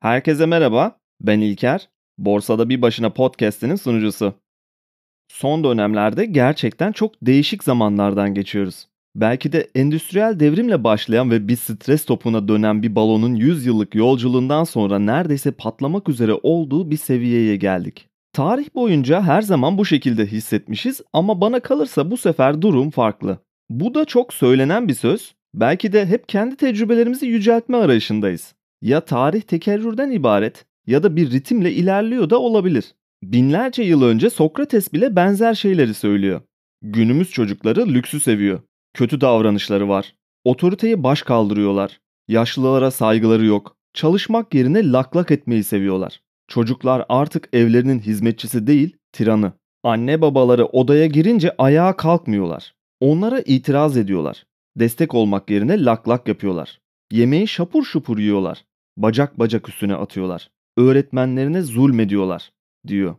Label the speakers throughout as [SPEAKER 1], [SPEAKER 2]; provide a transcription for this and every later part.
[SPEAKER 1] Herkese merhaba, ben İlker. Borsada Bir Başına podcast'inin sunucusu. Son dönemlerde gerçekten çok değişik zamanlardan geçiyoruz. Belki de endüstriyel devrimle başlayan ve bir stres topuna dönen bir balonun 100 yıllık yolculuğundan sonra neredeyse patlamak üzere olduğu bir seviyeye geldik. Tarih boyunca her zaman bu şekilde hissetmişiz ama bana kalırsa bu sefer durum farklı. Bu da çok söylenen bir söz. Belki de hep kendi tecrübelerimizi yüceltme arayışındayız. Ya tarih tekerrürden ibaret ya da bir ritimle ilerliyor da olabilir. Binlerce yıl önce Sokrates bile benzer şeyleri söylüyor. Günümüz çocukları lüksü seviyor. Kötü davranışları var. Otoriteyi baş kaldırıyorlar. Yaşlılara saygıları yok. Çalışmak yerine laklak etmeyi seviyorlar. Çocuklar artık evlerinin hizmetçisi değil, tiranı. Anne babaları odaya girince ayağa kalkmıyorlar. Onlara itiraz ediyorlar. Destek olmak yerine laklak yapıyorlar. Yemeği şapur şupur yiyorlar. Bacak bacak üstüne atıyorlar. Öğretmenlerine zulmediyorlar, diyor.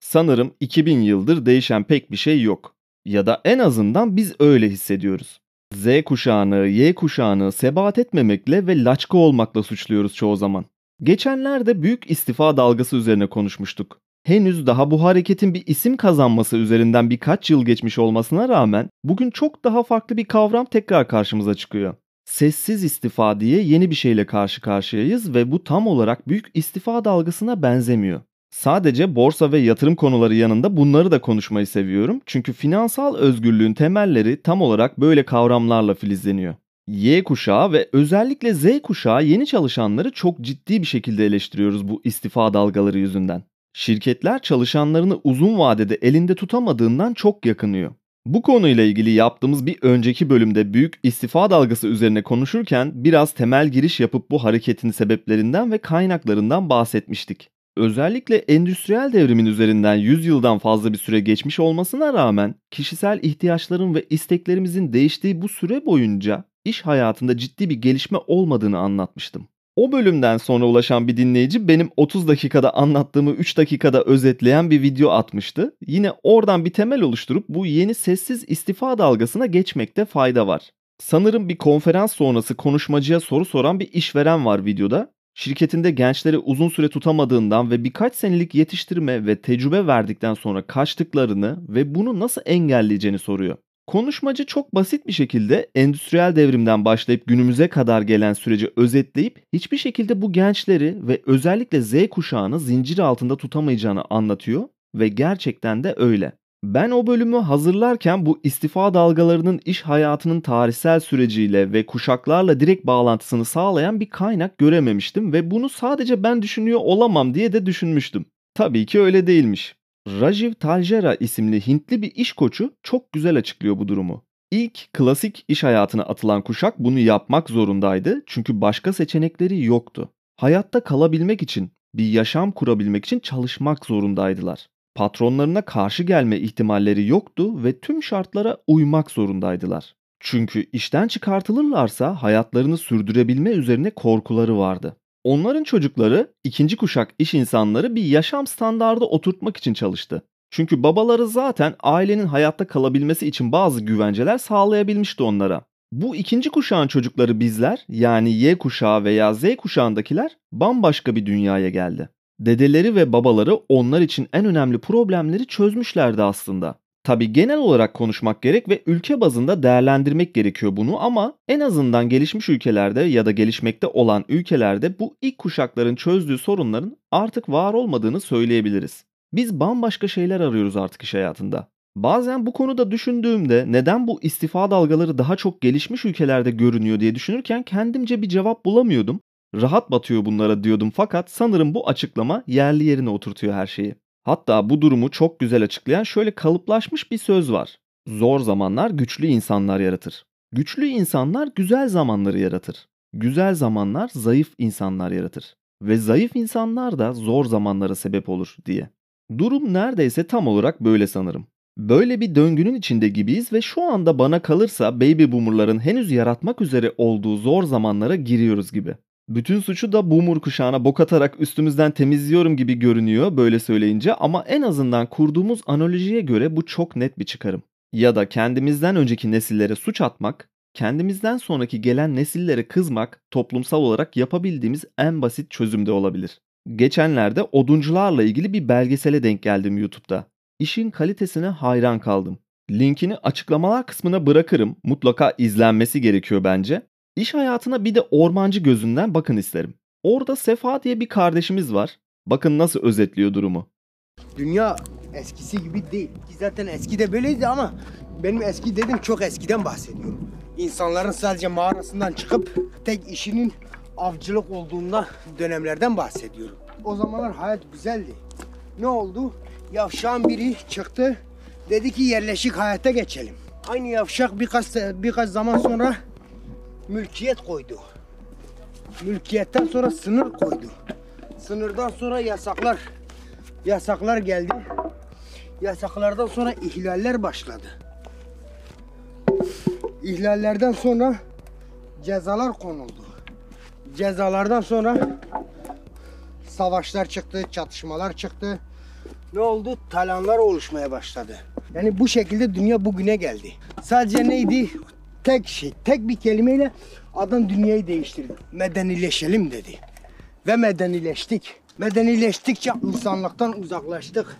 [SPEAKER 1] Sanırım 2000 yıldır değişen pek bir şey yok. Ya da en azından biz öyle hissediyoruz. Z kuşağını, Y kuşağını sebat etmemekle ve laçka olmakla suçluyoruz çoğu zaman. Geçenlerde büyük istifa dalgası üzerine konuşmuştuk. Henüz daha bu hareketin bir isim kazanması üzerinden birkaç yıl geçmiş olmasına rağmen bugün çok daha farklı bir kavram tekrar karşımıza çıkıyor. Sessiz istifa diye yeni bir şeyle karşı karşıyayız ve bu tam olarak büyük istifa dalgasına benzemiyor. Sadece borsa ve yatırım konuları yanında bunları da konuşmayı seviyorum. Çünkü finansal özgürlüğün temelleri tam olarak böyle kavramlarla filizleniyor. Y kuşağı ve özellikle Z kuşağı yeni çalışanları çok ciddi bir şekilde eleştiriyoruz bu istifa dalgaları yüzünden. Şirketler çalışanlarını uzun vadede elinde tutamadığından çok yakınıyor. Bu konuyla ilgili yaptığımız bir önceki bölümde büyük istifa dalgası üzerine konuşurken biraz temel giriş yapıp bu hareketin sebeplerinden ve kaynaklarından bahsetmiştik. Özellikle endüstriyel devrimin üzerinden 100 yıldan fazla bir süre geçmiş olmasına rağmen kişisel ihtiyaçların ve isteklerimizin değiştiği bu süre boyunca iş hayatında ciddi bir gelişme olmadığını anlatmıştım. O bölümden sonra ulaşan bir dinleyici benim 30 dakikada anlattığımı 3 dakikada özetleyen bir video atmıştı. Yine oradan bir temel oluşturup bu yeni sessiz istifa dalgasına geçmekte fayda var. Sanırım bir konferans sonrası konuşmacıya soru soran bir işveren var videoda. Şirketinde gençleri uzun süre tutamadığından ve birkaç senelik yetiştirme ve tecrübe verdikten sonra kaçtıklarını ve bunu nasıl engelleyeceğini soruyor. Konuşmacı çok basit bir şekilde endüstriyel devrimden başlayıp günümüze kadar gelen süreci özetleyip hiçbir şekilde bu gençleri ve özellikle Z kuşağını zincir altında tutamayacağını anlatıyor ve gerçekten de öyle. Ben o bölümü hazırlarken bu istifa dalgalarının iş hayatının tarihsel süreciyle ve kuşaklarla direkt bağlantısını sağlayan bir kaynak görememiştim ve bunu sadece ben düşünüyor olamam diye de düşünmüştüm. Tabii ki öyle değilmiş. Rajiv Taljera isimli Hintli bir iş koçu çok güzel açıklıyor bu durumu. İlk klasik iş hayatına atılan kuşak bunu yapmak zorundaydı çünkü başka seçenekleri yoktu. Hayatta kalabilmek için, bir yaşam kurabilmek için çalışmak zorundaydılar. Patronlarına karşı gelme ihtimalleri yoktu ve tüm şartlara uymak zorundaydılar. Çünkü işten çıkartılırlarsa hayatlarını sürdürebilme üzerine korkuları vardı. Onların çocukları ikinci kuşak iş insanları bir yaşam standardı oturtmak için çalıştı. Çünkü babaları zaten ailenin hayatta kalabilmesi için bazı güvenceler sağlayabilmişti onlara. Bu ikinci kuşağın çocukları bizler yani Y kuşağı veya Z kuşağındakiler bambaşka bir dünyaya geldi. Dedeleri ve babaları onlar için en önemli problemleri çözmüşlerdi aslında. Tabi genel olarak konuşmak gerek ve ülke bazında değerlendirmek gerekiyor bunu ama en azından gelişmiş ülkelerde ya da gelişmekte olan ülkelerde bu ilk kuşakların çözdüğü sorunların artık var olmadığını söyleyebiliriz. Biz bambaşka şeyler arıyoruz artık iş hayatında. Bazen bu konuda düşündüğümde neden bu istifa dalgaları daha çok gelişmiş ülkelerde görünüyor diye düşünürken kendimce bir cevap bulamıyordum. Rahat batıyor bunlara diyordum fakat sanırım bu açıklama yerli yerine oturtuyor her şeyi. Hatta bu durumu çok güzel açıklayan şöyle kalıplaşmış bir söz var. Zor zamanlar güçlü insanlar yaratır. Güçlü insanlar güzel zamanları yaratır. Güzel zamanlar zayıf insanlar yaratır. Ve zayıf insanlar da zor zamanlara sebep olur diye. Durum neredeyse tam olarak böyle sanırım. Böyle bir döngünün içinde gibiyiz ve şu anda bana kalırsa baby boomerların henüz yaratmak üzere olduğu zor zamanlara giriyoruz gibi. Bütün suçu da boomer kuşağına bok atarak üstümüzden temizliyorum gibi görünüyor böyle söyleyince ama en azından kurduğumuz analojiye göre bu çok net bir çıkarım. Ya da kendimizden önceki nesillere suç atmak, kendimizden sonraki gelen nesillere kızmak toplumsal olarak yapabildiğimiz en basit çözüm de olabilir. Geçenlerde oduncularla ilgili bir belgesele denk geldim YouTube'da. İşin kalitesine hayran kaldım. Linkini açıklamalar kısmına bırakırım. Mutlaka izlenmesi gerekiyor bence. İş hayatına bir de ormancı gözünden bakın isterim. Orada Sefa diye bir kardeşimiz var. Bakın nasıl özetliyor durumu.
[SPEAKER 2] Dünya eskisi gibi değil. Ki zaten eski de böyleydi ama benim eski dedim çok eskiden bahsediyorum. İnsanların sadece mağarasından çıkıp tek işinin avcılık olduğunda dönemlerden bahsediyorum. O zamanlar hayat güzeldi. Ne oldu? Yavşağın biri çıktı. Dedi ki yerleşik hayata geçelim. Aynı yavşak birkaç birkaç zaman sonra mülkiyet koydu. Mülkiyetten sonra sınır koydu. Sınırdan sonra yasaklar yasaklar geldi. Yasaklardan sonra ihlaller başladı. İhlallerden sonra cezalar konuldu. Cezalardan sonra savaşlar çıktı, çatışmalar çıktı. Ne oldu? Talanlar oluşmaya başladı. Yani bu şekilde dünya bugüne geldi. Sadece neydi? Tek şey, tek bir kelimeyle adam dünyayı değiştirdi. Medenileşelim dedi. Ve medenileştik. Medenileştikçe insanlıktan uzaklaştık.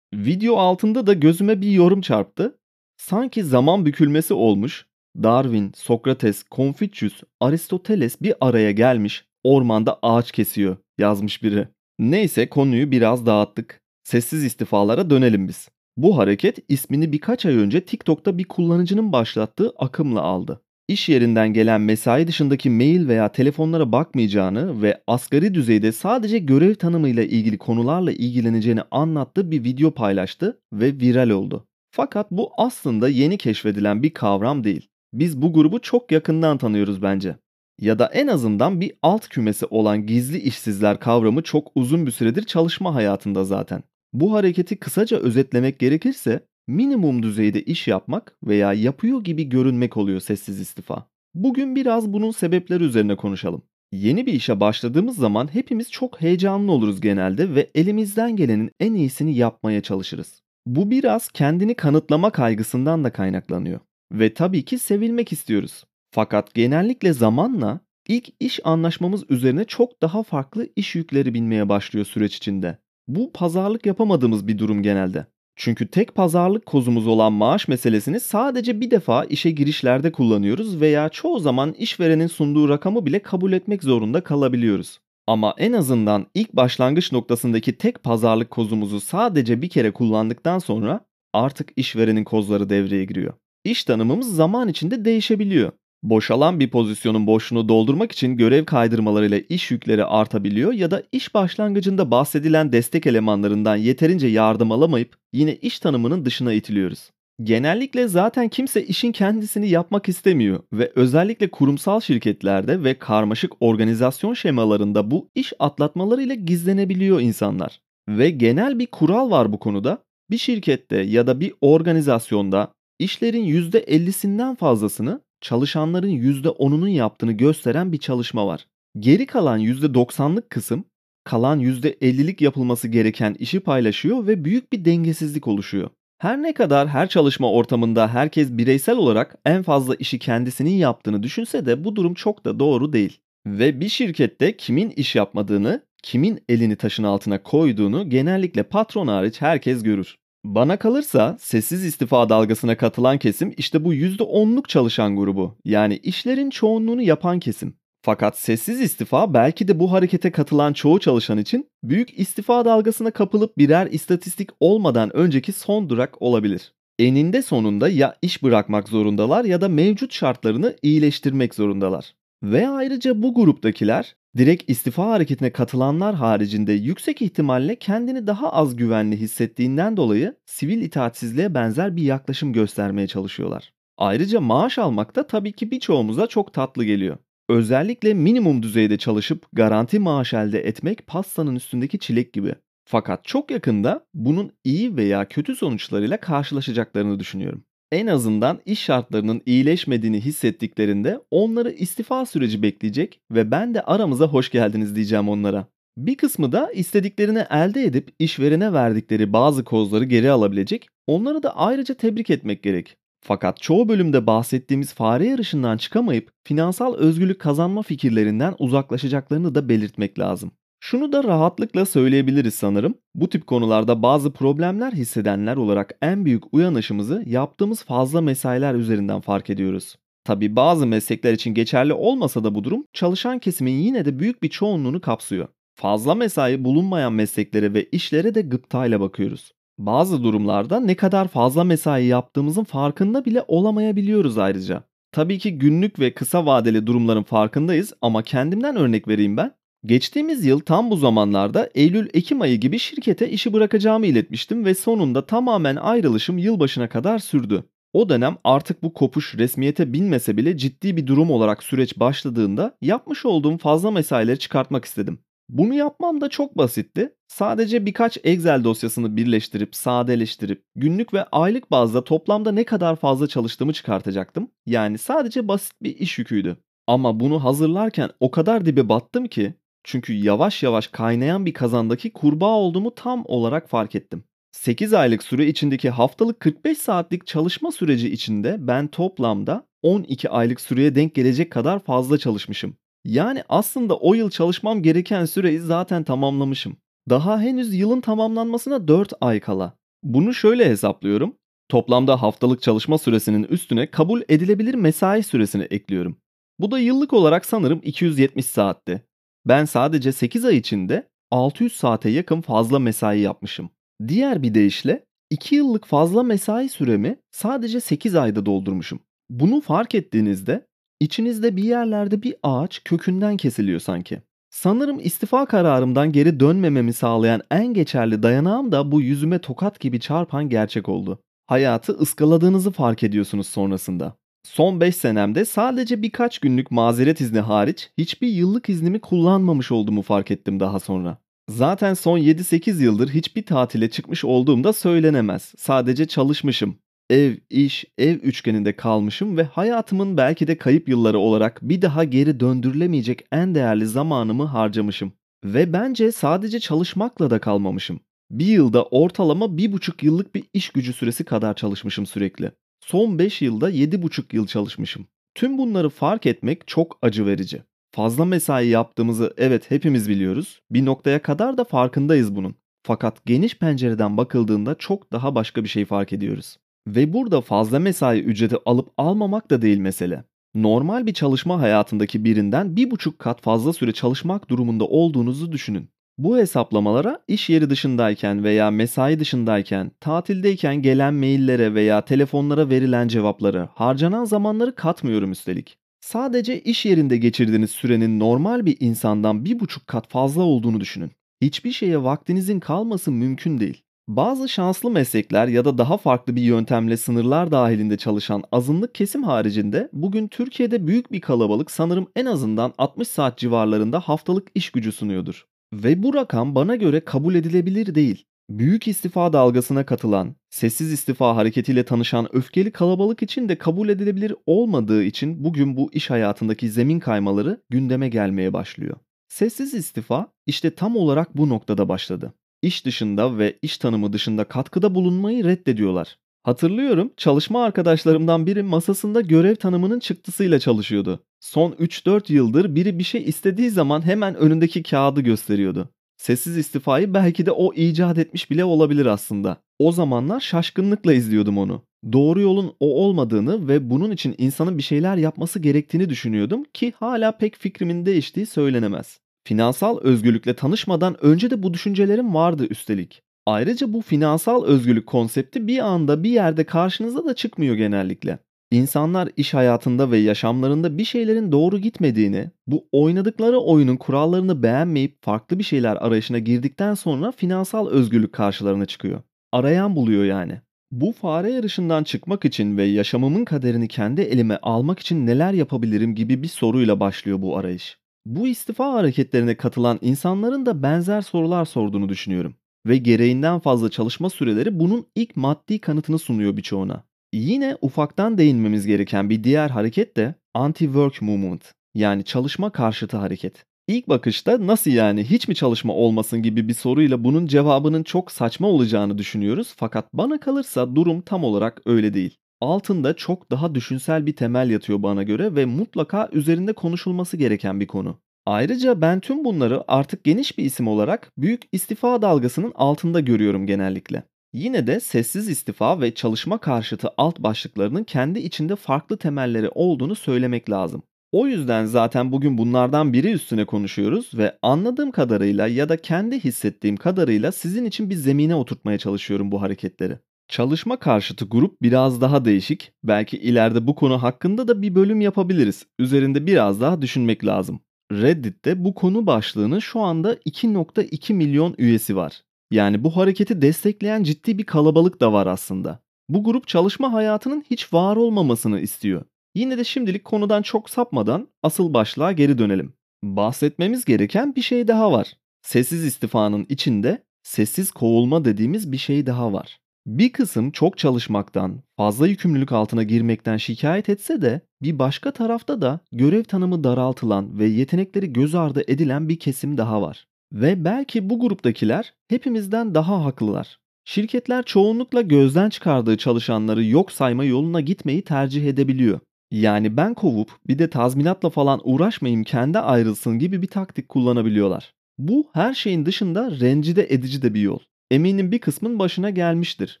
[SPEAKER 1] Video altında da gözüme bir yorum çarptı. Sanki zaman bükülmesi olmuş. Darwin, Sokrates, Confucius, Aristoteles bir araya gelmiş, ormanda ağaç kesiyor yazmış biri. Neyse konuyu biraz dağıttık. Sessiz istifalara dönelim biz. Bu hareket ismini birkaç ay önce TikTok'ta bir kullanıcının başlattığı akımla aldı. İş yerinden gelen mesai dışındaki mail veya telefonlara bakmayacağını ve asgari düzeyde sadece görev tanımıyla ilgili konularla ilgileneceğini anlattığı bir video paylaştı ve viral oldu. Fakat bu aslında yeni keşfedilen bir kavram değil. Biz bu grubu çok yakından tanıyoruz bence. Ya da en azından bir alt kümesi olan gizli işsizler kavramı çok uzun bir süredir çalışma hayatında zaten. Bu hareketi kısaca özetlemek gerekirse minimum düzeyde iş yapmak veya yapıyor gibi görünmek oluyor sessiz istifa. Bugün biraz bunun sebepleri üzerine konuşalım. Yeni bir işe başladığımız zaman hepimiz çok heyecanlı oluruz genelde ve elimizden gelenin en iyisini yapmaya çalışırız. Bu biraz kendini kanıtlama kaygısından da kaynaklanıyor. Ve tabii ki sevilmek istiyoruz. Fakat genellikle zamanla ilk iş anlaşmamız üzerine çok daha farklı iş yükleri binmeye başlıyor süreç içinde. Bu pazarlık yapamadığımız bir durum genelde. Çünkü tek pazarlık kozumuz olan maaş meselesini sadece bir defa işe girişlerde kullanıyoruz veya çoğu zaman işverenin sunduğu rakamı bile kabul etmek zorunda kalabiliyoruz. Ama en azından ilk başlangıç noktasındaki tek pazarlık kozumuzu sadece bir kere kullandıktan sonra artık işverenin kozları devreye giriyor. İş tanımımız zaman içinde değişebiliyor. Boşalan bir pozisyonun boşluğunu doldurmak için görev kaydırmalarıyla iş yükleri artabiliyor ya da iş başlangıcında bahsedilen destek elemanlarından yeterince yardım alamayıp yine iş tanımının dışına itiliyoruz. Genellikle zaten kimse işin kendisini yapmak istemiyor ve özellikle kurumsal şirketlerde ve karmaşık organizasyon şemalarında bu iş atlatmalarıyla gizlenebiliyor insanlar. Ve genel bir kural var bu konuda. Bir şirkette ya da bir organizasyonda işlerin %50'sinden fazlasını çalışanların %10'unun yaptığını gösteren bir çalışma var. Geri kalan %90'lık kısım kalan %50'lik yapılması gereken işi paylaşıyor ve büyük bir dengesizlik oluşuyor. Her ne kadar her çalışma ortamında herkes bireysel olarak en fazla işi kendisinin yaptığını düşünse de bu durum çok da doğru değil. Ve bir şirkette kimin iş yapmadığını, kimin elini taşın altına koyduğunu genellikle patron hariç herkes görür. Bana kalırsa sessiz istifa dalgasına katılan kesim işte bu %10'luk çalışan grubu. Yani işlerin çoğunluğunu yapan kesim. Fakat sessiz istifa belki de bu harekete katılan çoğu çalışan için büyük istifa dalgasına kapılıp birer istatistik olmadan önceki son durak olabilir. Eninde sonunda ya iş bırakmak zorundalar ya da mevcut şartlarını iyileştirmek zorundalar. Ve ayrıca bu gruptakiler direkt istifa hareketine katılanlar haricinde yüksek ihtimalle kendini daha az güvenli hissettiğinden dolayı sivil itaatsizliğe benzer bir yaklaşım göstermeye çalışıyorlar. Ayrıca maaş almak da tabii ki birçoğumuza çok tatlı geliyor. Özellikle minimum düzeyde çalışıp garanti maaş elde etmek pastanın üstündeki çilek gibi. Fakat çok yakında bunun iyi veya kötü sonuçlarıyla karşılaşacaklarını düşünüyorum. En azından iş şartlarının iyileşmediğini hissettiklerinde onları istifa süreci bekleyecek ve ben de aramıza hoş geldiniz diyeceğim onlara. Bir kısmı da istediklerini elde edip işverene verdikleri bazı kozları geri alabilecek, onları da ayrıca tebrik etmek gerek. Fakat çoğu bölümde bahsettiğimiz fare yarışından çıkamayıp finansal özgürlük kazanma fikirlerinden uzaklaşacaklarını da belirtmek lazım. Şunu da rahatlıkla söyleyebiliriz sanırım. Bu tip konularda bazı problemler hissedenler olarak en büyük uyanışımızı yaptığımız fazla mesailer üzerinden fark ediyoruz. Tabi bazı meslekler için geçerli olmasa da bu durum çalışan kesimin yine de büyük bir çoğunluğunu kapsıyor. Fazla mesai bulunmayan mesleklere ve işlere de gıptayla bakıyoruz. Bazı durumlarda ne kadar fazla mesai yaptığımızın farkında bile olamayabiliyoruz ayrıca. Tabii ki günlük ve kısa vadeli durumların farkındayız ama kendimden örnek vereyim ben. Geçtiğimiz yıl tam bu zamanlarda Eylül-Ekim ayı gibi şirkete işi bırakacağımı iletmiştim ve sonunda tamamen ayrılışım yılbaşına kadar sürdü. O dönem artık bu kopuş resmiyete binmese bile ciddi bir durum olarak süreç başladığında yapmış olduğum fazla mesaileri çıkartmak istedim. Bunu yapmam da çok basitti. Sadece birkaç Excel dosyasını birleştirip, sadeleştirip, günlük ve aylık bazda toplamda ne kadar fazla çalıştığımı çıkartacaktım. Yani sadece basit bir iş yüküydü. Ama bunu hazırlarken o kadar dibe battım ki çünkü yavaş yavaş kaynayan bir kazandaki kurbağa olduğumu tam olarak fark ettim. 8 aylık süre içindeki haftalık 45 saatlik çalışma süreci içinde ben toplamda 12 aylık süreye denk gelecek kadar fazla çalışmışım. Yani aslında o yıl çalışmam gereken süreyi zaten tamamlamışım. Daha henüz yılın tamamlanmasına 4 ay kala. Bunu şöyle hesaplıyorum. Toplamda haftalık çalışma süresinin üstüne kabul edilebilir mesai süresini ekliyorum. Bu da yıllık olarak sanırım 270 saatti. Ben sadece 8 ay içinde 600 saate yakın fazla mesai yapmışım. Diğer bir deyişle 2 yıllık fazla mesai süremi sadece 8 ayda doldurmuşum. Bunu fark ettiğinizde içinizde bir yerlerde bir ağaç kökünden kesiliyor sanki. Sanırım istifa kararımdan geri dönmememi sağlayan en geçerli dayanağım da bu yüzüme tokat gibi çarpan gerçek oldu. Hayatı ıskaladığınızı fark ediyorsunuz sonrasında. Son 5 senemde sadece birkaç günlük mazeret izni hariç hiçbir yıllık iznimi kullanmamış olduğumu fark ettim daha sonra. Zaten son 7-8 yıldır hiçbir tatile çıkmış olduğum da söylenemez. Sadece çalışmışım. Ev, iş, ev üçgeninde kalmışım ve hayatımın belki de kayıp yılları olarak bir daha geri döndürülemeyecek en değerli zamanımı harcamışım. Ve bence sadece çalışmakla da kalmamışım. Bir yılda ortalama bir buçuk yıllık bir iş gücü süresi kadar çalışmışım sürekli. Son 5 yılda 7,5 yıl çalışmışım. Tüm bunları fark etmek çok acı verici. Fazla mesai yaptığımızı evet hepimiz biliyoruz. Bir noktaya kadar da farkındayız bunun. Fakat geniş pencereden bakıldığında çok daha başka bir şey fark ediyoruz. Ve burada fazla mesai ücreti alıp almamak da değil mesele. Normal bir çalışma hayatındaki birinden bir buçuk kat fazla süre çalışmak durumunda olduğunuzu düşünün. Bu hesaplamalara iş yeri dışındayken veya mesai dışındayken, tatildeyken gelen maillere veya telefonlara verilen cevapları, harcanan zamanları katmıyorum üstelik. Sadece iş yerinde geçirdiğiniz sürenin normal bir insandan bir buçuk kat fazla olduğunu düşünün. Hiçbir şeye vaktinizin kalması mümkün değil. Bazı şanslı meslekler ya da daha farklı bir yöntemle sınırlar dahilinde çalışan azınlık kesim haricinde bugün Türkiye'de büyük bir kalabalık sanırım en azından 60 saat civarlarında haftalık iş gücü sunuyordur. Ve bu rakam bana göre kabul edilebilir değil. Büyük istifa dalgasına katılan, sessiz istifa hareketiyle tanışan öfkeli kalabalık için de kabul edilebilir olmadığı için bugün bu iş hayatındaki zemin kaymaları gündeme gelmeye başlıyor. Sessiz istifa işte tam olarak bu noktada başladı. İş dışında ve iş tanımı dışında katkıda bulunmayı reddediyorlar. Hatırlıyorum çalışma arkadaşlarımdan biri masasında görev tanımının çıktısıyla çalışıyordu. Son 3-4 yıldır biri bir şey istediği zaman hemen önündeki kağıdı gösteriyordu. Sessiz istifayı belki de o icat etmiş bile olabilir aslında. O zamanlar şaşkınlıkla izliyordum onu. Doğru yolun o olmadığını ve bunun için insanın bir şeyler yapması gerektiğini düşünüyordum ki hala pek fikrimin değiştiği söylenemez. Finansal özgürlükle tanışmadan önce de bu düşüncelerim vardı üstelik. Ayrıca bu finansal özgürlük konsepti bir anda bir yerde karşınıza da çıkmıyor genellikle. İnsanlar iş hayatında ve yaşamlarında bir şeylerin doğru gitmediğini, bu oynadıkları oyunun kurallarını beğenmeyip farklı bir şeyler arayışına girdikten sonra finansal özgürlük karşılarına çıkıyor. Arayan buluyor yani. Bu fare yarışından çıkmak için ve yaşamımın kaderini kendi elime almak için neler yapabilirim gibi bir soruyla başlıyor bu arayış. Bu istifa hareketlerine katılan insanların da benzer sorular sorduğunu düşünüyorum ve gereğinden fazla çalışma süreleri bunun ilk maddi kanıtını sunuyor birçoğuna. Yine ufaktan değinmemiz gereken bir diğer hareket de anti-work movement yani çalışma karşıtı hareket. İlk bakışta nasıl yani hiç mi çalışma olmasın gibi bir soruyla bunun cevabının çok saçma olacağını düşünüyoruz fakat bana kalırsa durum tam olarak öyle değil. Altında çok daha düşünsel bir temel yatıyor bana göre ve mutlaka üzerinde konuşulması gereken bir konu. Ayrıca ben tüm bunları artık geniş bir isim olarak büyük istifa dalgasının altında görüyorum genellikle. Yine de sessiz istifa ve çalışma karşıtı alt başlıklarının kendi içinde farklı temelleri olduğunu söylemek lazım. O yüzden zaten bugün bunlardan biri üstüne konuşuyoruz ve anladığım kadarıyla ya da kendi hissettiğim kadarıyla sizin için bir zemine oturtmaya çalışıyorum bu hareketleri. Çalışma karşıtı grup biraz daha değişik. Belki ileride bu konu hakkında da bir bölüm yapabiliriz. Üzerinde biraz daha düşünmek lazım. Reddit'te bu konu başlığının şu anda 2.2 milyon üyesi var. Yani bu hareketi destekleyen ciddi bir kalabalık da var aslında. Bu grup çalışma hayatının hiç var olmamasını istiyor. Yine de şimdilik konudan çok sapmadan asıl başlığa geri dönelim. Bahsetmemiz gereken bir şey daha var. Sessiz istifanın içinde sessiz kovulma dediğimiz bir şey daha var. Bir kısım çok çalışmaktan, fazla yükümlülük altına girmekten şikayet etse de bir başka tarafta da görev tanımı daraltılan ve yetenekleri göz ardı edilen bir kesim daha var. Ve belki bu gruptakiler hepimizden daha haklılar. Şirketler çoğunlukla gözden çıkardığı çalışanları yok sayma yoluna gitmeyi tercih edebiliyor. Yani ben kovup bir de tazminatla falan uğraşmayayım kendi ayrılsın gibi bir taktik kullanabiliyorlar. Bu her şeyin dışında rencide edici de bir yol. Eminim bir kısmın başına gelmiştir.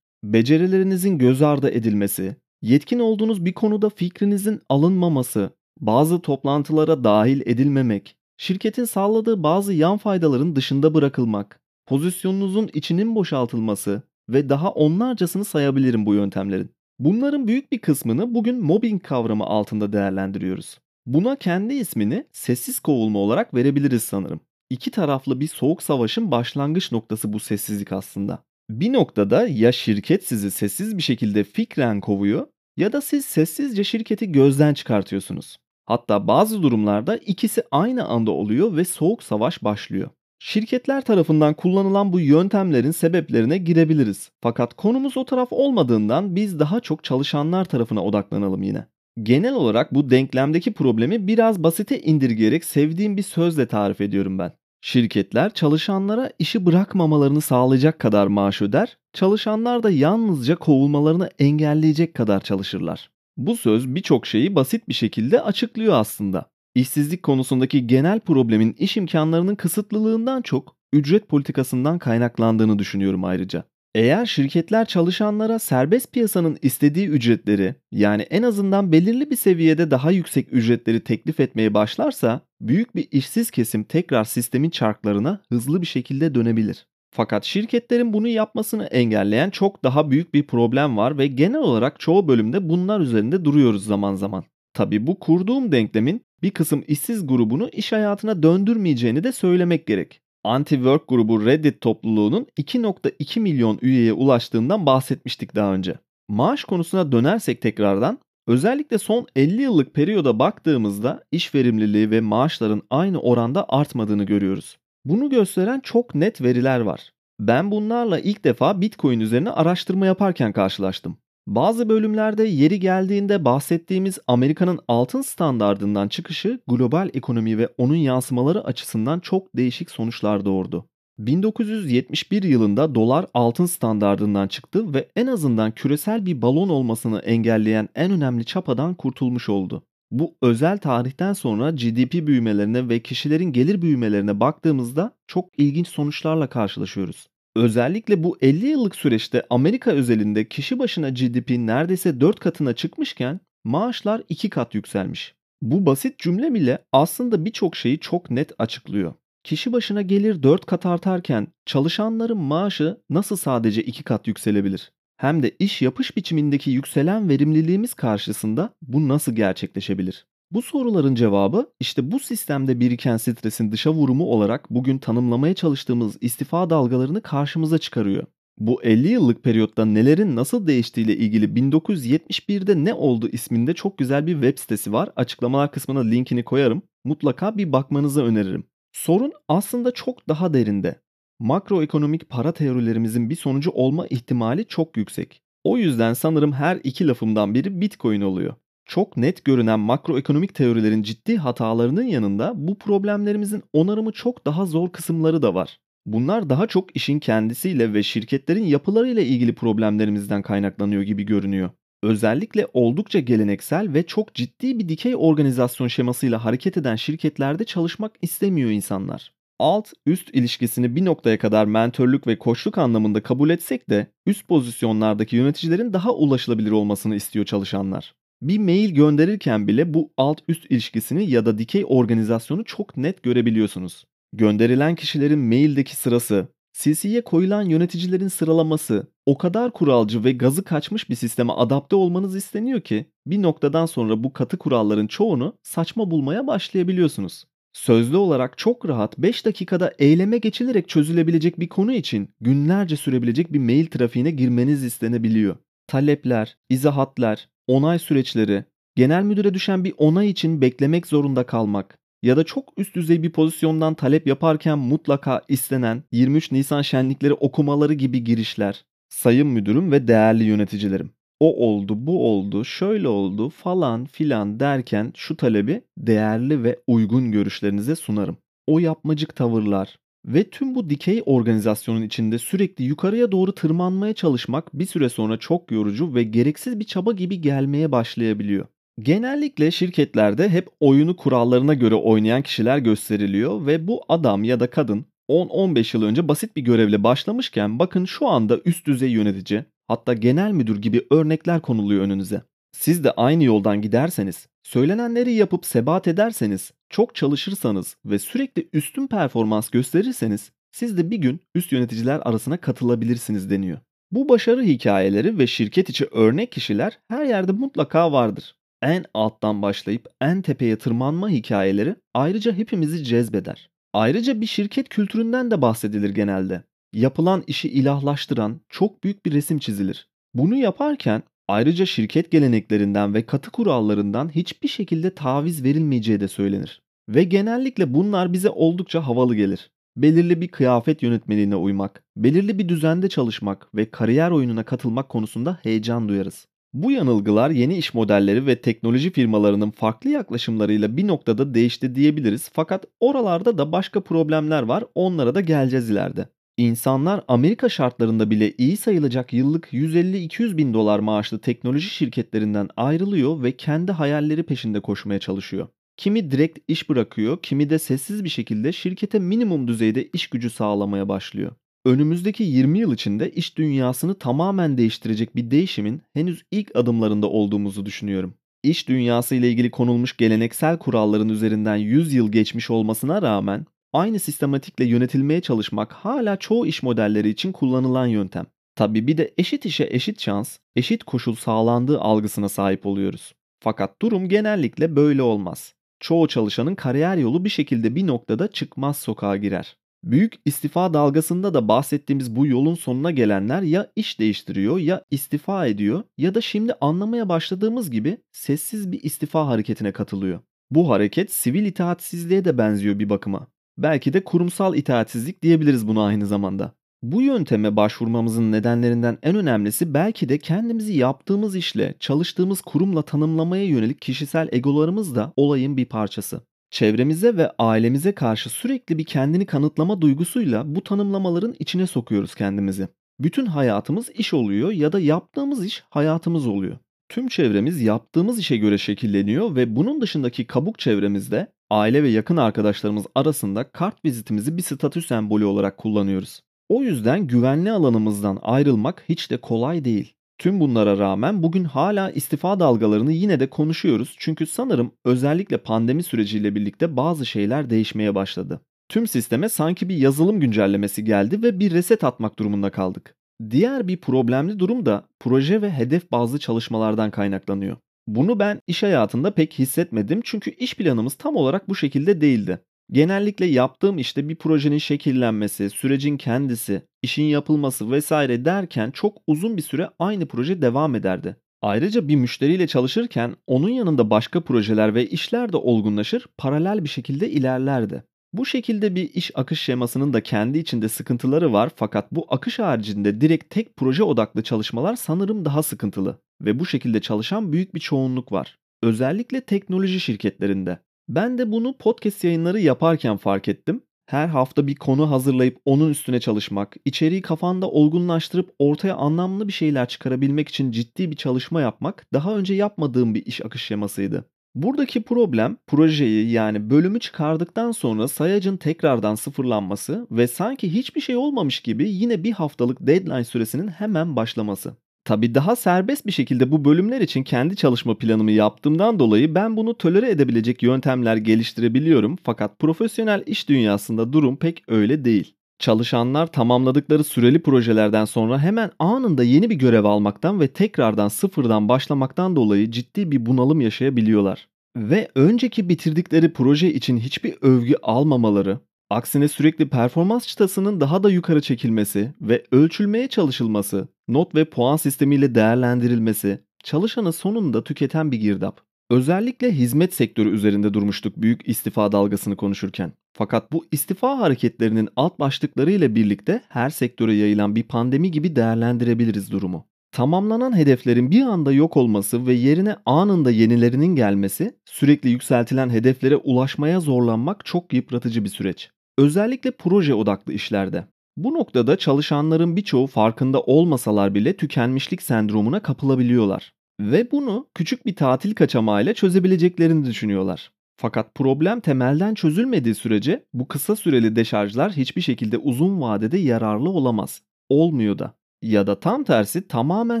[SPEAKER 1] Becerilerinizin göz ardı edilmesi, yetkin olduğunuz bir konuda fikrinizin alınmaması, bazı toplantılara dahil edilmemek, şirketin sağladığı bazı yan faydaların dışında bırakılmak, pozisyonunuzun içinin boşaltılması ve daha onlarcasını sayabilirim bu yöntemlerin. Bunların büyük bir kısmını bugün mobbing kavramı altında değerlendiriyoruz. Buna kendi ismini sessiz kovulma olarak verebiliriz sanırım. İki taraflı bir soğuk savaşın başlangıç noktası bu sessizlik aslında. Bir noktada ya şirket sizi sessiz bir şekilde fikren kovuyor ya da siz sessizce şirketi gözden çıkartıyorsunuz. Hatta bazı durumlarda ikisi aynı anda oluyor ve soğuk savaş başlıyor. Şirketler tarafından kullanılan bu yöntemlerin sebeplerine girebiliriz. Fakat konumuz o taraf olmadığından biz daha çok çalışanlar tarafına odaklanalım yine. Genel olarak bu denklemdeki problemi biraz basite indirgeyerek sevdiğim bir sözle tarif ediyorum ben. Şirketler çalışanlara işi bırakmamalarını sağlayacak kadar maaş öder, çalışanlar da yalnızca kovulmalarını engelleyecek kadar çalışırlar. Bu söz birçok şeyi basit bir şekilde açıklıyor aslında. İşsizlik konusundaki genel problemin iş imkanlarının kısıtlılığından çok ücret politikasından kaynaklandığını düşünüyorum ayrıca. Eğer şirketler çalışanlara serbest piyasanın istediği ücretleri yani en azından belirli bir seviyede daha yüksek ücretleri teklif etmeye başlarsa büyük bir işsiz kesim tekrar sistemin çarklarına hızlı bir şekilde dönebilir. Fakat şirketlerin bunu yapmasını engelleyen çok daha büyük bir problem var ve genel olarak çoğu bölümde bunlar üzerinde duruyoruz zaman zaman. Tabi bu kurduğum denklemin bir kısım işsiz grubunu iş hayatına döndürmeyeceğini de söylemek gerek. Anti-work grubu Reddit topluluğunun 2.2 milyon üyeye ulaştığından bahsetmiştik daha önce. Maaş konusuna dönersek tekrardan özellikle son 50 yıllık periyoda baktığımızda iş verimliliği ve maaşların aynı oranda artmadığını görüyoruz. Bunu gösteren çok net veriler var. Ben bunlarla ilk defa Bitcoin üzerine araştırma yaparken karşılaştım. Bazı bölümlerde yeri geldiğinde bahsettiğimiz Amerika'nın altın standardından çıkışı global ekonomi ve onun yansımaları açısından çok değişik sonuçlar doğurdu. 1971 yılında dolar altın standardından çıktı ve en azından küresel bir balon olmasını engelleyen en önemli çapadan kurtulmuş oldu. Bu özel tarihten sonra GDP büyümelerine ve kişilerin gelir büyümelerine baktığımızda çok ilginç sonuçlarla karşılaşıyoruz. Özellikle bu 50 yıllık süreçte Amerika özelinde kişi başına GDP neredeyse 4 katına çıkmışken maaşlar 2 kat yükselmiş. Bu basit cümle bile aslında birçok şeyi çok net açıklıyor. Kişi başına gelir 4 kat artarken çalışanların maaşı nasıl sadece 2 kat yükselebilir? Hem de iş yapış biçimindeki yükselen verimliliğimiz karşısında bu nasıl gerçekleşebilir? Bu soruların cevabı işte bu sistemde biriken stresin dışa vurumu olarak bugün tanımlamaya çalıştığımız istifa dalgalarını karşımıza çıkarıyor. Bu 50 yıllık periyotta nelerin nasıl değiştiğiyle ilgili 1971'de ne oldu isminde çok güzel bir web sitesi var. Açıklamalar kısmına linkini koyarım. Mutlaka bir bakmanızı öneririm. Sorun aslında çok daha derinde. Makroekonomik para teorilerimizin bir sonucu olma ihtimali çok yüksek. O yüzden sanırım her iki lafımdan biri Bitcoin oluyor. Çok net görünen makroekonomik teorilerin ciddi hatalarının yanında bu problemlerimizin onarımı çok daha zor kısımları da var. Bunlar daha çok işin kendisiyle ve şirketlerin yapılarıyla ilgili problemlerimizden kaynaklanıyor gibi görünüyor. Özellikle oldukça geleneksel ve çok ciddi bir dikey organizasyon şemasıyla hareket eden şirketlerde çalışmak istemiyor insanlar. Alt-üst ilişkisini bir noktaya kadar mentörlük ve koçluk anlamında kabul etsek de üst pozisyonlardaki yöneticilerin daha ulaşılabilir olmasını istiyor çalışanlar. Bir mail gönderirken bile bu alt-üst ilişkisini ya da dikey organizasyonu çok net görebiliyorsunuz. Gönderilen kişilerin maildeki sırası, CC'ye koyulan yöneticilerin sıralaması o kadar kuralcı ve gazı kaçmış bir sisteme adapte olmanız isteniyor ki bir noktadan sonra bu katı kuralların çoğunu saçma bulmaya başlayabiliyorsunuz. Sözlü olarak çok rahat 5 dakikada eyleme geçilerek çözülebilecek bir konu için günlerce sürebilecek bir mail trafiğine girmeniz istenebiliyor. Talepler, izahatlar, onay süreçleri, genel müdüre düşen bir onay için beklemek zorunda kalmak ya da çok üst düzey bir pozisyondan talep yaparken mutlaka istenen 23 Nisan şenlikleri okumaları gibi girişler. Sayın müdürüm ve değerli yöneticilerim. O oldu, bu oldu, şöyle oldu falan filan derken şu talebi değerli ve uygun görüşlerinize sunarım. O yapmacık tavırlar ve tüm bu dikey organizasyonun içinde sürekli yukarıya doğru tırmanmaya çalışmak bir süre sonra çok yorucu ve gereksiz bir çaba gibi gelmeye başlayabiliyor. Genellikle şirketlerde hep oyunu kurallarına göre oynayan kişiler gösteriliyor ve bu adam ya da kadın 10-15 yıl önce basit bir görevle başlamışken bakın şu anda üst düzey yönetici hatta genel müdür gibi örnekler konuluyor önünüze. Siz de aynı yoldan giderseniz, söylenenleri yapıp sebat ederseniz, çok çalışırsanız ve sürekli üstün performans gösterirseniz siz de bir gün üst yöneticiler arasına katılabilirsiniz deniyor. Bu başarı hikayeleri ve şirket içi örnek kişiler her yerde mutlaka vardır en alttan başlayıp en tepeye tırmanma hikayeleri ayrıca hepimizi cezbeder. Ayrıca bir şirket kültüründen de bahsedilir genelde. Yapılan işi ilahlaştıran çok büyük bir resim çizilir. Bunu yaparken ayrıca şirket geleneklerinden ve katı kurallarından hiçbir şekilde taviz verilmeyeceği de söylenir. Ve genellikle bunlar bize oldukça havalı gelir. Belirli bir kıyafet yönetmeliğine uymak, belirli bir düzende çalışmak ve kariyer oyununa katılmak konusunda heyecan duyarız. Bu yanılgılar yeni iş modelleri ve teknoloji firmalarının farklı yaklaşımlarıyla bir noktada değişti diyebiliriz fakat oralarda da başka problemler var onlara da geleceğiz ileride. İnsanlar Amerika şartlarında bile iyi sayılacak yıllık 150-200 bin dolar maaşlı teknoloji şirketlerinden ayrılıyor ve kendi hayalleri peşinde koşmaya çalışıyor. Kimi direkt iş bırakıyor, kimi de sessiz bir şekilde şirkete minimum düzeyde iş gücü sağlamaya başlıyor. Önümüzdeki 20 yıl içinde iş dünyasını tamamen değiştirecek bir değişimin henüz ilk adımlarında olduğumuzu düşünüyorum. İş dünyası ile ilgili konulmuş geleneksel kuralların üzerinden 100 yıl geçmiş olmasına rağmen aynı sistematikle yönetilmeye çalışmak hala çoğu iş modelleri için kullanılan yöntem. Tabii bir de eşit işe eşit şans, eşit koşul sağlandığı algısına sahip oluyoruz. Fakat durum genellikle böyle olmaz. Çoğu çalışanın kariyer yolu bir şekilde bir noktada çıkmaz sokağa girer. Büyük istifa dalgasında da bahsettiğimiz bu yolun sonuna gelenler ya iş değiştiriyor ya istifa ediyor ya da şimdi anlamaya başladığımız gibi sessiz bir istifa hareketine katılıyor. Bu hareket sivil itaatsizliğe de benziyor bir bakıma. Belki de kurumsal itaatsizlik diyebiliriz buna aynı zamanda. Bu yönteme başvurmamızın nedenlerinden en önemlisi belki de kendimizi yaptığımız işle, çalıştığımız kurumla tanımlamaya yönelik kişisel egolarımız da olayın bir parçası. Çevremize ve ailemize karşı sürekli bir kendini kanıtlama duygusuyla bu tanımlamaların içine sokuyoruz kendimizi. Bütün hayatımız iş oluyor ya da yaptığımız iş hayatımız oluyor. Tüm çevremiz yaptığımız işe göre şekilleniyor ve bunun dışındaki kabuk çevremizde aile ve yakın arkadaşlarımız arasında kart vizitimizi bir statü sembolü olarak kullanıyoruz. O yüzden güvenli alanımızdan ayrılmak hiç de kolay değil. Tüm bunlara rağmen bugün hala istifa dalgalarını yine de konuşuyoruz çünkü sanırım özellikle pandemi süreciyle birlikte bazı şeyler değişmeye başladı. Tüm sisteme sanki bir yazılım güncellemesi geldi ve bir reset atmak durumunda kaldık. Diğer bir problemli durum da proje ve hedef bazlı çalışmalardan kaynaklanıyor. Bunu ben iş hayatında pek hissetmedim çünkü iş planımız tam olarak bu şekilde değildi. Genellikle yaptığım işte bir projenin şekillenmesi, sürecin kendisi, işin yapılması vesaire derken çok uzun bir süre aynı proje devam ederdi. Ayrıca bir müşteriyle çalışırken onun yanında başka projeler ve işler de olgunlaşır, paralel bir şekilde ilerlerdi. Bu şekilde bir iş akış şemasının da kendi içinde sıkıntıları var fakat bu akış haricinde direkt tek proje odaklı çalışmalar sanırım daha sıkıntılı ve bu şekilde çalışan büyük bir çoğunluk var. Özellikle teknoloji şirketlerinde. Ben de bunu podcast yayınları yaparken fark ettim. Her hafta bir konu hazırlayıp onun üstüne çalışmak, içeriği kafanda olgunlaştırıp ortaya anlamlı bir şeyler çıkarabilmek için ciddi bir çalışma yapmak daha önce yapmadığım bir iş akış şemasıydı. Buradaki problem projeyi yani bölümü çıkardıktan sonra sayacın tekrardan sıfırlanması ve sanki hiçbir şey olmamış gibi yine bir haftalık deadline süresinin hemen başlaması. Tabi daha serbest bir şekilde bu bölümler için kendi çalışma planımı yaptığımdan dolayı ben bunu tolere edebilecek yöntemler geliştirebiliyorum fakat profesyonel iş dünyasında durum pek öyle değil. Çalışanlar tamamladıkları süreli projelerden sonra hemen anında yeni bir görev almaktan ve tekrardan sıfırdan başlamaktan dolayı ciddi bir bunalım yaşayabiliyorlar. Ve önceki bitirdikleri proje için hiçbir övgü almamaları, aksine sürekli performans çıtasının daha da yukarı çekilmesi ve ölçülmeye çalışılması, not ve puan sistemiyle değerlendirilmesi, çalışanı sonunda tüketen bir girdap. Özellikle hizmet sektörü üzerinde durmuştuk büyük istifa dalgasını konuşurken. Fakat bu istifa hareketlerinin alt başlıkları ile birlikte her sektöre yayılan bir pandemi gibi değerlendirebiliriz durumu. Tamamlanan hedeflerin bir anda yok olması ve yerine anında yenilerinin gelmesi, sürekli yükseltilen hedeflere ulaşmaya zorlanmak çok yıpratıcı bir süreç. Özellikle proje odaklı işlerde. Bu noktada çalışanların birçoğu farkında olmasalar bile tükenmişlik sendromuna kapılabiliyorlar. Ve bunu küçük bir tatil kaçamağıyla çözebileceklerini düşünüyorlar. Fakat problem temelden çözülmediği sürece bu kısa süreli deşarjlar hiçbir şekilde uzun vadede yararlı olamaz. Olmuyor da. Ya da tam tersi tamamen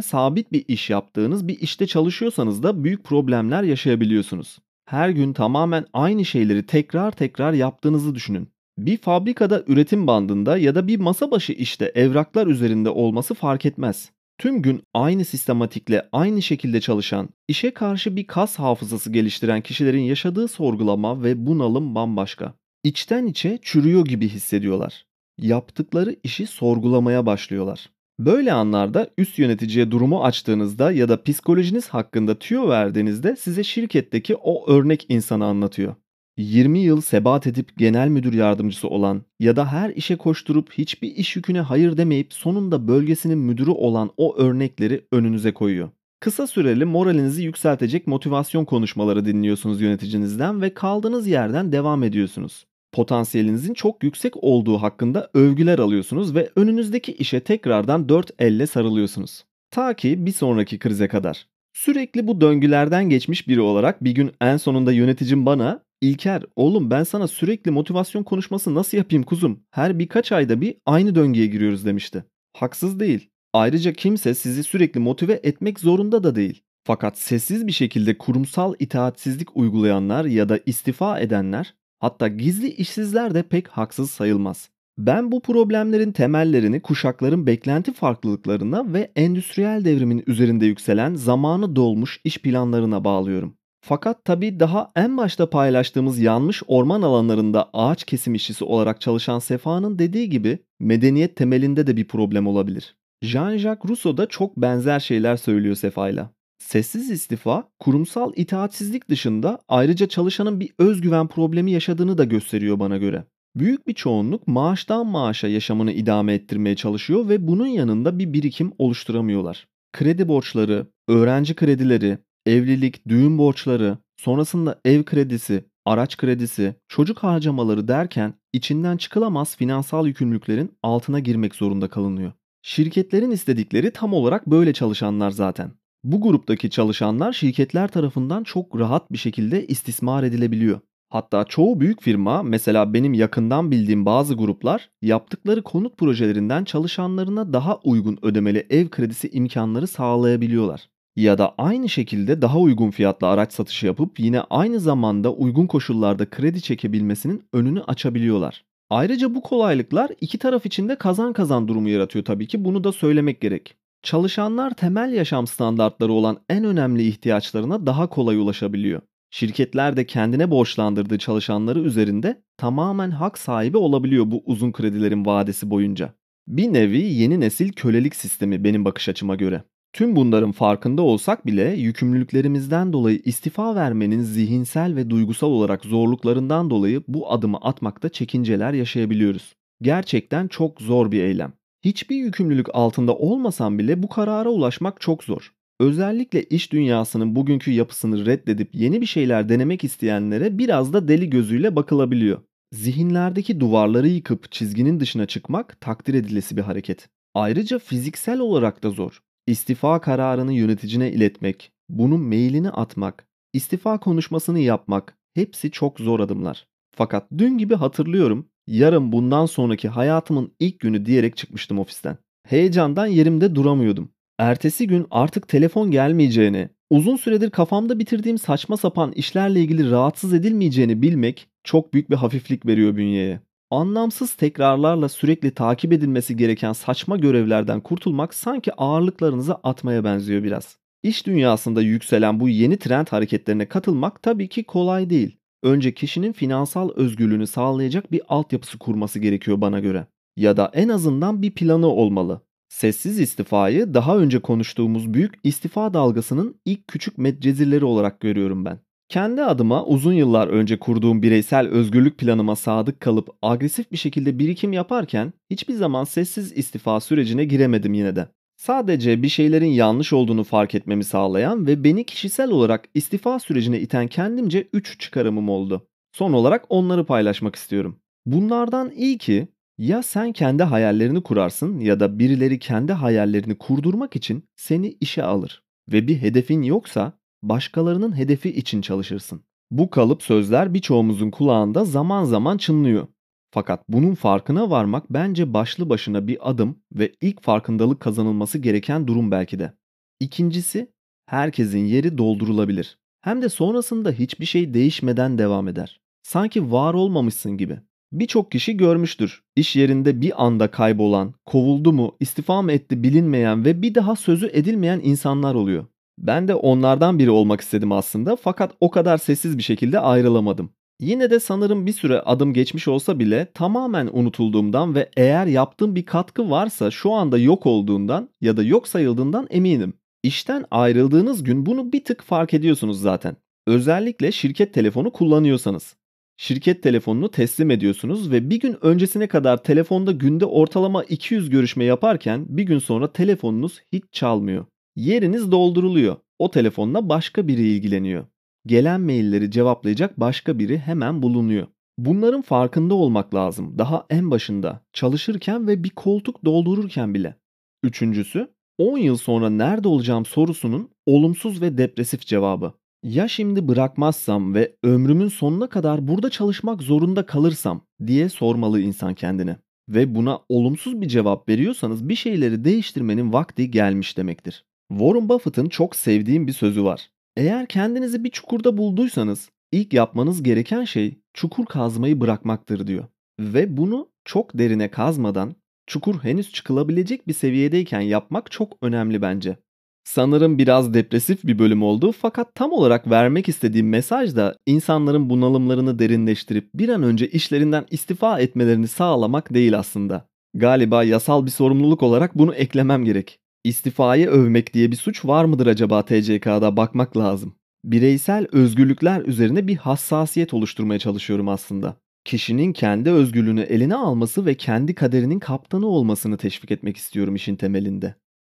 [SPEAKER 1] sabit bir iş yaptığınız bir işte çalışıyorsanız da büyük problemler yaşayabiliyorsunuz. Her gün tamamen aynı şeyleri tekrar tekrar yaptığınızı düşünün. Bir fabrikada üretim bandında ya da bir masa başı işte evraklar üzerinde olması fark etmez. Tüm gün aynı sistematikle aynı şekilde çalışan, işe karşı bir kas hafızası geliştiren kişilerin yaşadığı sorgulama ve bunalım bambaşka. İçten içe çürüyor gibi hissediyorlar. Yaptıkları işi sorgulamaya başlıyorlar. Böyle anlarda üst yöneticiye durumu açtığınızda ya da psikolojiniz hakkında tüyo verdiğinizde size şirketteki o örnek insanı anlatıyor. 20 yıl sebat edip genel müdür yardımcısı olan ya da her işe koşturup hiçbir iş yüküne hayır demeyip sonunda bölgesinin müdürü olan o örnekleri önünüze koyuyor. Kısa süreli moralinizi yükseltecek motivasyon konuşmaları dinliyorsunuz yöneticinizden ve kaldığınız yerden devam ediyorsunuz. Potansiyelinizin çok yüksek olduğu hakkında övgüler alıyorsunuz ve önünüzdeki işe tekrardan dört elle sarılıyorsunuz. Ta ki bir sonraki krize kadar. Sürekli bu döngülerden geçmiş biri olarak bir gün en sonunda yöneticim bana İlker, oğlum ben sana sürekli motivasyon konuşması nasıl yapayım kuzum? Her birkaç ayda bir aynı döngüye giriyoruz demişti. Haksız değil. Ayrıca kimse sizi sürekli motive etmek zorunda da değil. Fakat sessiz bir şekilde kurumsal itaatsizlik uygulayanlar ya da istifa edenler, hatta gizli işsizler de pek haksız sayılmaz. Ben bu problemlerin temellerini kuşakların beklenti farklılıklarına ve endüstriyel devrimin üzerinde yükselen zamanı dolmuş iş planlarına bağlıyorum. Fakat tabii daha en başta paylaştığımız yanmış orman alanlarında ağaç kesim işçisi olarak çalışan Sefa'nın dediği gibi medeniyet temelinde de bir problem olabilir. Jean-Jacques Rousseau da çok benzer şeyler söylüyor Sefa'yla. Sessiz istifa, kurumsal itaatsizlik dışında ayrıca çalışanın bir özgüven problemi yaşadığını da gösteriyor bana göre. Büyük bir çoğunluk maaştan maaşa yaşamını idame ettirmeye çalışıyor ve bunun yanında bir birikim oluşturamıyorlar. Kredi borçları, öğrenci kredileri, evlilik, düğün borçları, sonrasında ev kredisi, araç kredisi, çocuk harcamaları derken içinden çıkılamaz finansal yükümlülüklerin altına girmek zorunda kalınıyor. Şirketlerin istedikleri tam olarak böyle çalışanlar zaten. Bu gruptaki çalışanlar şirketler tarafından çok rahat bir şekilde istismar edilebiliyor. Hatta çoğu büyük firma, mesela benim yakından bildiğim bazı gruplar, yaptıkları konut projelerinden çalışanlarına daha uygun ödemeli ev kredisi imkanları sağlayabiliyorlar ya da aynı şekilde daha uygun fiyatla araç satışı yapıp yine aynı zamanda uygun koşullarda kredi çekebilmesinin önünü açabiliyorlar. Ayrıca bu kolaylıklar iki taraf için de kazan kazan durumu yaratıyor tabii ki bunu da söylemek gerek. Çalışanlar temel yaşam standartları olan en önemli ihtiyaçlarına daha kolay ulaşabiliyor. Şirketler de kendine borçlandırdığı çalışanları üzerinde tamamen hak sahibi olabiliyor bu uzun kredilerin vadesi boyunca. Bir nevi yeni nesil kölelik sistemi benim bakış açıma göre. Tüm bunların farkında olsak bile yükümlülüklerimizden dolayı istifa vermenin zihinsel ve duygusal olarak zorluklarından dolayı bu adımı atmakta çekinceler yaşayabiliyoruz. Gerçekten çok zor bir eylem. Hiçbir yükümlülük altında olmasam bile bu karara ulaşmak çok zor. Özellikle iş dünyasının bugünkü yapısını reddedip yeni bir şeyler denemek isteyenlere biraz da deli gözüyle bakılabiliyor. Zihinlerdeki duvarları yıkıp çizginin dışına çıkmak takdir edilesi bir hareket. Ayrıca fiziksel olarak da zor. İstifa kararını yöneticine iletmek, bunun mailini atmak, istifa konuşmasını yapmak hepsi çok zor adımlar. Fakat dün gibi hatırlıyorum yarın bundan sonraki hayatımın ilk günü diyerek çıkmıştım ofisten. Heyecandan yerimde duramıyordum. Ertesi gün artık telefon gelmeyeceğini, uzun süredir kafamda bitirdiğim saçma sapan işlerle ilgili rahatsız edilmeyeceğini bilmek çok büyük bir hafiflik veriyor bünyeye. Anlamsız tekrarlarla sürekli takip edilmesi gereken saçma görevlerden kurtulmak sanki ağırlıklarınızı atmaya benziyor biraz. İş dünyasında yükselen bu yeni trend hareketlerine katılmak tabii ki kolay değil. Önce kişinin finansal özgürlüğünü sağlayacak bir altyapısı kurması gerekiyor bana göre. Ya da en azından bir planı olmalı. Sessiz istifayı daha önce konuştuğumuz büyük istifa dalgasının ilk küçük medcezirleri olarak görüyorum ben. Kendi adıma uzun yıllar önce kurduğum bireysel özgürlük planıma sadık kalıp agresif bir şekilde birikim yaparken hiçbir zaman sessiz istifa sürecine giremedim yine de. Sadece bir şeylerin yanlış olduğunu fark etmemi sağlayan ve beni kişisel olarak istifa sürecine iten kendimce 3 çıkarımım oldu. Son olarak onları paylaşmak istiyorum. Bunlardan ilki ya sen kendi hayallerini kurarsın ya da birileri kendi hayallerini kurdurmak için seni işe alır ve bir hedefin yoksa başkalarının hedefi için çalışırsın. Bu kalıp sözler birçoğumuzun kulağında zaman zaman çınlıyor. Fakat bunun farkına varmak bence başlı başına bir adım ve ilk farkındalık kazanılması gereken durum belki de. İkincisi, herkesin yeri doldurulabilir. Hem de sonrasında hiçbir şey değişmeden devam eder. Sanki var olmamışsın gibi. Birçok kişi görmüştür. İş yerinde bir anda kaybolan, kovuldu mu, istifa mı etti bilinmeyen ve bir daha sözü edilmeyen insanlar oluyor. Ben de onlardan biri olmak istedim aslında fakat o kadar sessiz bir şekilde ayrılamadım. Yine de sanırım bir süre adım geçmiş olsa bile tamamen unutulduğumdan ve eğer yaptığım bir katkı varsa şu anda yok olduğundan ya da yok sayıldığından eminim. İşten ayrıldığınız gün bunu bir tık fark ediyorsunuz zaten. Özellikle şirket telefonu kullanıyorsanız. Şirket telefonunu teslim ediyorsunuz ve bir gün öncesine kadar telefonda günde ortalama 200 görüşme yaparken bir gün sonra telefonunuz hiç çalmıyor. Yeriniz dolduruluyor. O telefonla başka biri ilgileniyor. Gelen mailleri cevaplayacak başka biri hemen bulunuyor. Bunların farkında olmak lazım. Daha en başında, çalışırken ve bir koltuk doldururken bile. Üçüncüsü, 10 yıl sonra nerede olacağım sorusunun olumsuz ve depresif cevabı. Ya şimdi bırakmazsam ve ömrümün sonuna kadar burada çalışmak zorunda kalırsam diye sormalı insan kendine. Ve buna olumsuz bir cevap veriyorsanız bir şeyleri değiştirmenin vakti gelmiş demektir. Warren Buffett'ın çok sevdiğim bir sözü var. Eğer kendinizi bir çukurda bulduysanız ilk yapmanız gereken şey çukur kazmayı bırakmaktır diyor. Ve bunu çok derine kazmadan çukur henüz çıkılabilecek bir seviyedeyken yapmak çok önemli bence. Sanırım biraz depresif bir bölüm oldu fakat tam olarak vermek istediğim mesaj da insanların bunalımlarını derinleştirip bir an önce işlerinden istifa etmelerini sağlamak değil aslında. Galiba yasal bir sorumluluk olarak bunu eklemem gerek. İstifayı övmek diye bir suç var mıdır acaba TCK'da bakmak lazım. Bireysel özgürlükler üzerine bir hassasiyet oluşturmaya çalışıyorum aslında. Kişinin kendi özgürlüğünü eline alması ve kendi kaderinin kaptanı olmasını teşvik etmek istiyorum işin temelinde.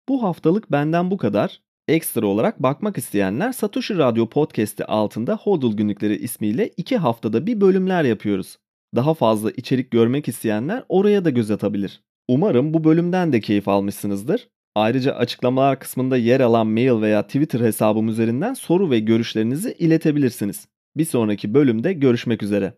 [SPEAKER 1] Bu haftalık benden bu kadar. Ekstra olarak bakmak isteyenler Satoshi Radyo Podcast'i altında Hodl Günlükleri ismiyle iki haftada bir bölümler yapıyoruz. Daha fazla içerik görmek isteyenler oraya da göz atabilir. Umarım bu bölümden de keyif almışsınızdır. Ayrıca açıklamalar kısmında yer alan mail veya Twitter hesabım üzerinden soru ve görüşlerinizi iletebilirsiniz. Bir sonraki bölümde görüşmek üzere.